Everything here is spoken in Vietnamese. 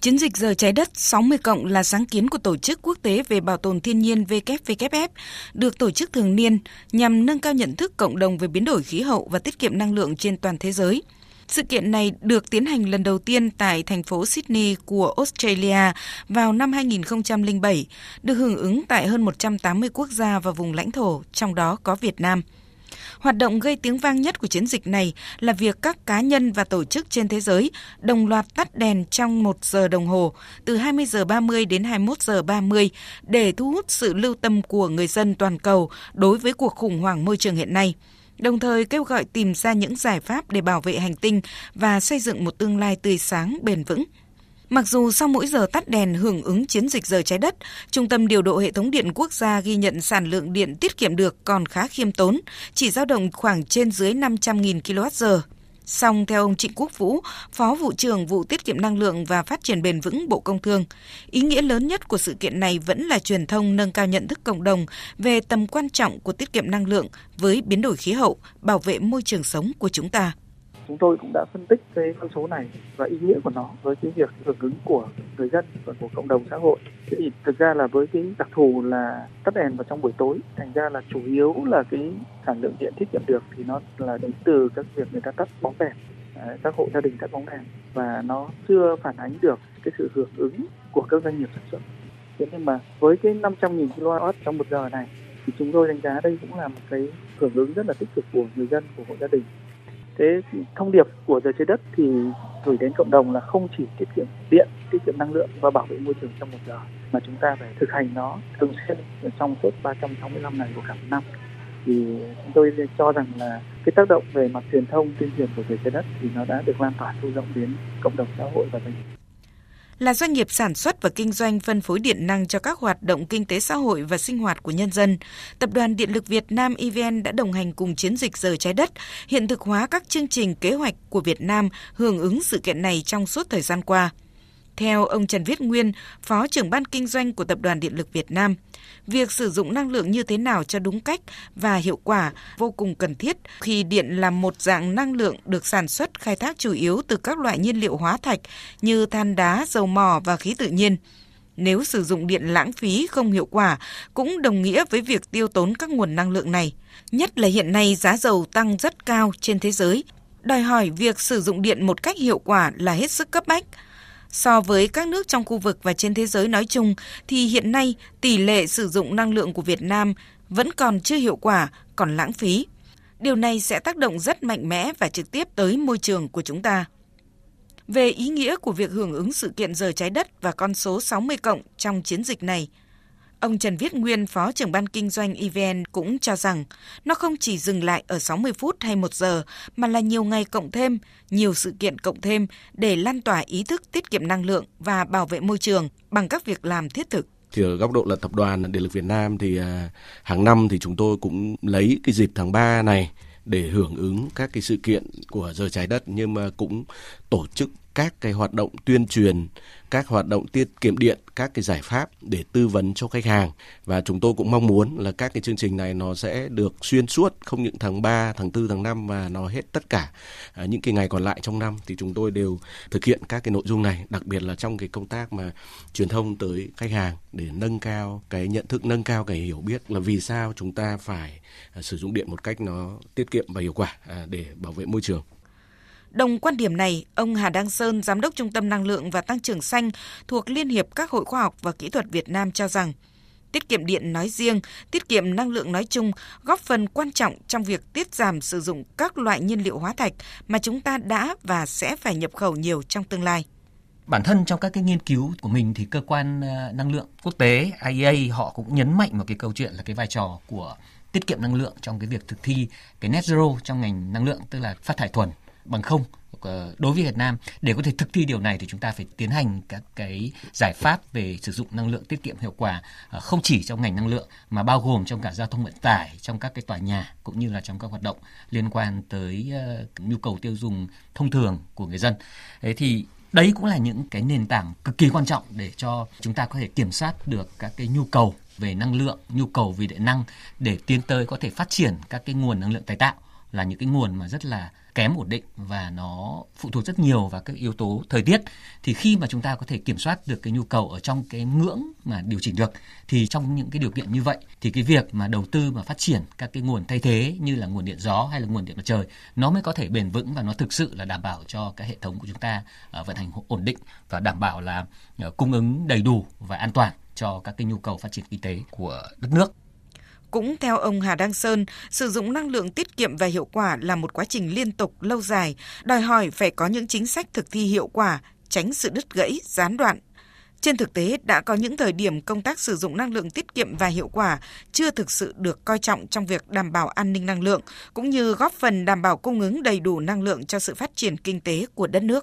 Chiến dịch giờ trái đất 60 cộng là sáng kiến của Tổ chức Quốc tế về Bảo tồn Thiên nhiên WWF, được tổ chức thường niên nhằm nâng cao nhận thức cộng đồng về biến đổi khí hậu và tiết kiệm năng lượng trên toàn thế giới. Sự kiện này được tiến hành lần đầu tiên tại thành phố Sydney của Australia vào năm 2007, được hưởng ứng tại hơn 180 quốc gia và vùng lãnh thổ, trong đó có Việt Nam. Hoạt động gây tiếng vang nhất của chiến dịch này là việc các cá nhân và tổ chức trên thế giới đồng loạt tắt đèn trong một giờ đồng hồ, từ 20 giờ 30 đến 21 giờ 30 để thu hút sự lưu tâm của người dân toàn cầu đối với cuộc khủng hoảng môi trường hiện nay, đồng thời kêu gọi tìm ra những giải pháp để bảo vệ hành tinh và xây dựng một tương lai tươi sáng, bền vững. Mặc dù sau mỗi giờ tắt đèn hưởng ứng chiến dịch giờ trái đất, Trung tâm điều độ hệ thống điện quốc gia ghi nhận sản lượng điện tiết kiệm được còn khá khiêm tốn, chỉ dao động khoảng trên dưới 500.000 kWh. Song theo ông Trịnh Quốc Vũ, Phó vụ trưởng vụ tiết kiệm năng lượng và phát triển bền vững Bộ Công Thương, ý nghĩa lớn nhất của sự kiện này vẫn là truyền thông nâng cao nhận thức cộng đồng về tầm quan trọng của tiết kiệm năng lượng với biến đổi khí hậu, bảo vệ môi trường sống của chúng ta chúng tôi cũng đã phân tích cái con số này và ý nghĩa của nó với cái việc hưởng ứng của người dân và của cộng đồng xã hội. Thế thì thực ra là với cái đặc thù là tắt đèn vào trong buổi tối, thành ra là chủ yếu là cái sản lượng điện tiết kiệm được thì nó là đến từ các việc người ta tắt bóng đèn, à, các hộ gia đình tắt bóng đèn và nó chưa phản ánh được cái sự hưởng ứng của các doanh nghiệp sản xuất. Thế nhưng mà với cái 500.000 kWh trong một giờ này thì chúng tôi đánh giá đây cũng là một cái hưởng ứng rất là tích cực của người dân, của hộ gia đình thế thông điệp của giờ trái đất thì gửi đến cộng đồng là không chỉ tiết kiệm điện, tiết kiệm năng lượng và bảo vệ môi trường trong một giờ, mà chúng ta phải thực hành nó thường xuyên trong suốt 365 ngày của cả một năm. Thì chúng tôi cho rằng là cái tác động về mặt truyền thông, tuyên truyền của giờ trái đất thì nó đã được lan tỏa sâu rộng đến cộng đồng xã hội và doanh nghiệp là doanh nghiệp sản xuất và kinh doanh phân phối điện năng cho các hoạt động kinh tế xã hội và sinh hoạt của nhân dân. Tập đoàn Điện lực Việt Nam EVN đã đồng hành cùng chiến dịch giờ trái đất, hiện thực hóa các chương trình kế hoạch của Việt Nam hưởng ứng sự kiện này trong suốt thời gian qua. Theo ông Trần Viết Nguyên, Phó trưởng ban kinh doanh của Tập đoàn Điện lực Việt Nam, việc sử dụng năng lượng như thế nào cho đúng cách và hiệu quả vô cùng cần thiết khi điện là một dạng năng lượng được sản xuất khai thác chủ yếu từ các loại nhiên liệu hóa thạch như than đá, dầu mỏ và khí tự nhiên. Nếu sử dụng điện lãng phí không hiệu quả cũng đồng nghĩa với việc tiêu tốn các nguồn năng lượng này. Nhất là hiện nay giá dầu tăng rất cao trên thế giới, đòi hỏi việc sử dụng điện một cách hiệu quả là hết sức cấp bách. So với các nước trong khu vực và trên thế giới nói chung thì hiện nay tỷ lệ sử dụng năng lượng của Việt Nam vẫn còn chưa hiệu quả, còn lãng phí. Điều này sẽ tác động rất mạnh mẽ và trực tiếp tới môi trường của chúng ta. Về ý nghĩa của việc hưởng ứng sự kiện giờ trái đất và con số 60 cộng trong chiến dịch này – Ông Trần Viết Nguyên, Phó trưởng ban kinh doanh EVN cũng cho rằng nó không chỉ dừng lại ở 60 phút hay 1 giờ mà là nhiều ngày cộng thêm, nhiều sự kiện cộng thêm để lan tỏa ý thức tiết kiệm năng lượng và bảo vệ môi trường bằng các việc làm thiết thực. Thì ở góc độ là tập đoàn điện lực Việt Nam thì à, hàng năm thì chúng tôi cũng lấy cái dịp tháng 3 này để hưởng ứng các cái sự kiện của giờ trái đất nhưng mà cũng tổ chức các cái hoạt động tuyên truyền, các hoạt động tiết kiệm điện, các cái giải pháp để tư vấn cho khách hàng và chúng tôi cũng mong muốn là các cái chương trình này nó sẽ được xuyên suốt không những tháng 3, tháng 4, tháng 5 mà nó hết tất cả à, những cái ngày còn lại trong năm thì chúng tôi đều thực hiện các cái nội dung này, đặc biệt là trong cái công tác mà truyền thông tới khách hàng để nâng cao cái nhận thức, nâng cao cái hiểu biết là vì sao chúng ta phải à, sử dụng điện một cách nó tiết kiệm và hiệu quả à, để bảo vệ môi trường. Đồng quan điểm này, ông Hà Đăng Sơn, Giám đốc Trung tâm Năng lượng và Tăng trưởng Xanh thuộc Liên hiệp các hội khoa học và kỹ thuật Việt Nam cho rằng, tiết kiệm điện nói riêng, tiết kiệm năng lượng nói chung góp phần quan trọng trong việc tiết giảm sử dụng các loại nhiên liệu hóa thạch mà chúng ta đã và sẽ phải nhập khẩu nhiều trong tương lai. Bản thân trong các cái nghiên cứu của mình thì cơ quan ờ, năng lượng quốc tế IEA họ cũng nhấn mạnh một cái câu chuyện là cái vai trò của tiết kiệm năng lượng trong cái việc thực thi cái net zero trong ngành năng lượng tức là phát thải thuần bằng không ờ, đối với Việt Nam để có thể thực thi điều này thì chúng ta phải tiến hành các cái giải pháp về sử dụng năng lượng tiết kiệm hiệu quả ờ, không chỉ trong ngành năng lượng mà bao gồm trong cả giao thông vận tải trong các cái tòa nhà cũng như là trong các hoạt động liên quan tới ờ, nhu cầu tiêu dùng thông thường của người dân. Thế thì đấy cũng là những cái nền tảng cực kỳ quan trọng để cho chúng ta có thể kiểm soát được các cái nhu cầu về năng lượng, nhu cầu về điện năng để tiến tới có thể phát triển các cái nguồn năng lượng tái tạo là những cái nguồn mà rất là kém ổn định và nó phụ thuộc rất nhiều vào các yếu tố thời tiết, thì khi mà chúng ta có thể kiểm soát được cái nhu cầu ở trong cái ngưỡng mà điều chỉnh được, thì trong những cái điều kiện như vậy, thì cái việc mà đầu tư mà phát triển các cái nguồn thay thế như là nguồn điện gió hay là nguồn điện mặt trời, nó mới có thể bền vững và nó thực sự là đảm bảo cho cái hệ thống của chúng ta ờ, vận hành ổn định và đảm bảo là ờ, cung ứng đầy đủ và an toàn cho các cái nhu cầu phát triển kinh tế của đất nước. Cũng theo ông Hà Đăng Sơn, sử dụng năng lượng tiết kiệm và hiệu quả là một quá trình liên tục lâu dài, đòi hỏi phải có những chính sách thực thi hiệu quả, tránh sự đứt gãy, gián đoạn. Trên thực tế, đã có những thời điểm công tác sử dụng năng lượng tiết kiệm và hiệu quả chưa thực sự được coi trọng trong việc đảm bảo an ninh năng lượng, cũng như góp phần đảm bảo cung ứng đầy đủ năng lượng cho sự phát triển kinh tế của đất nước.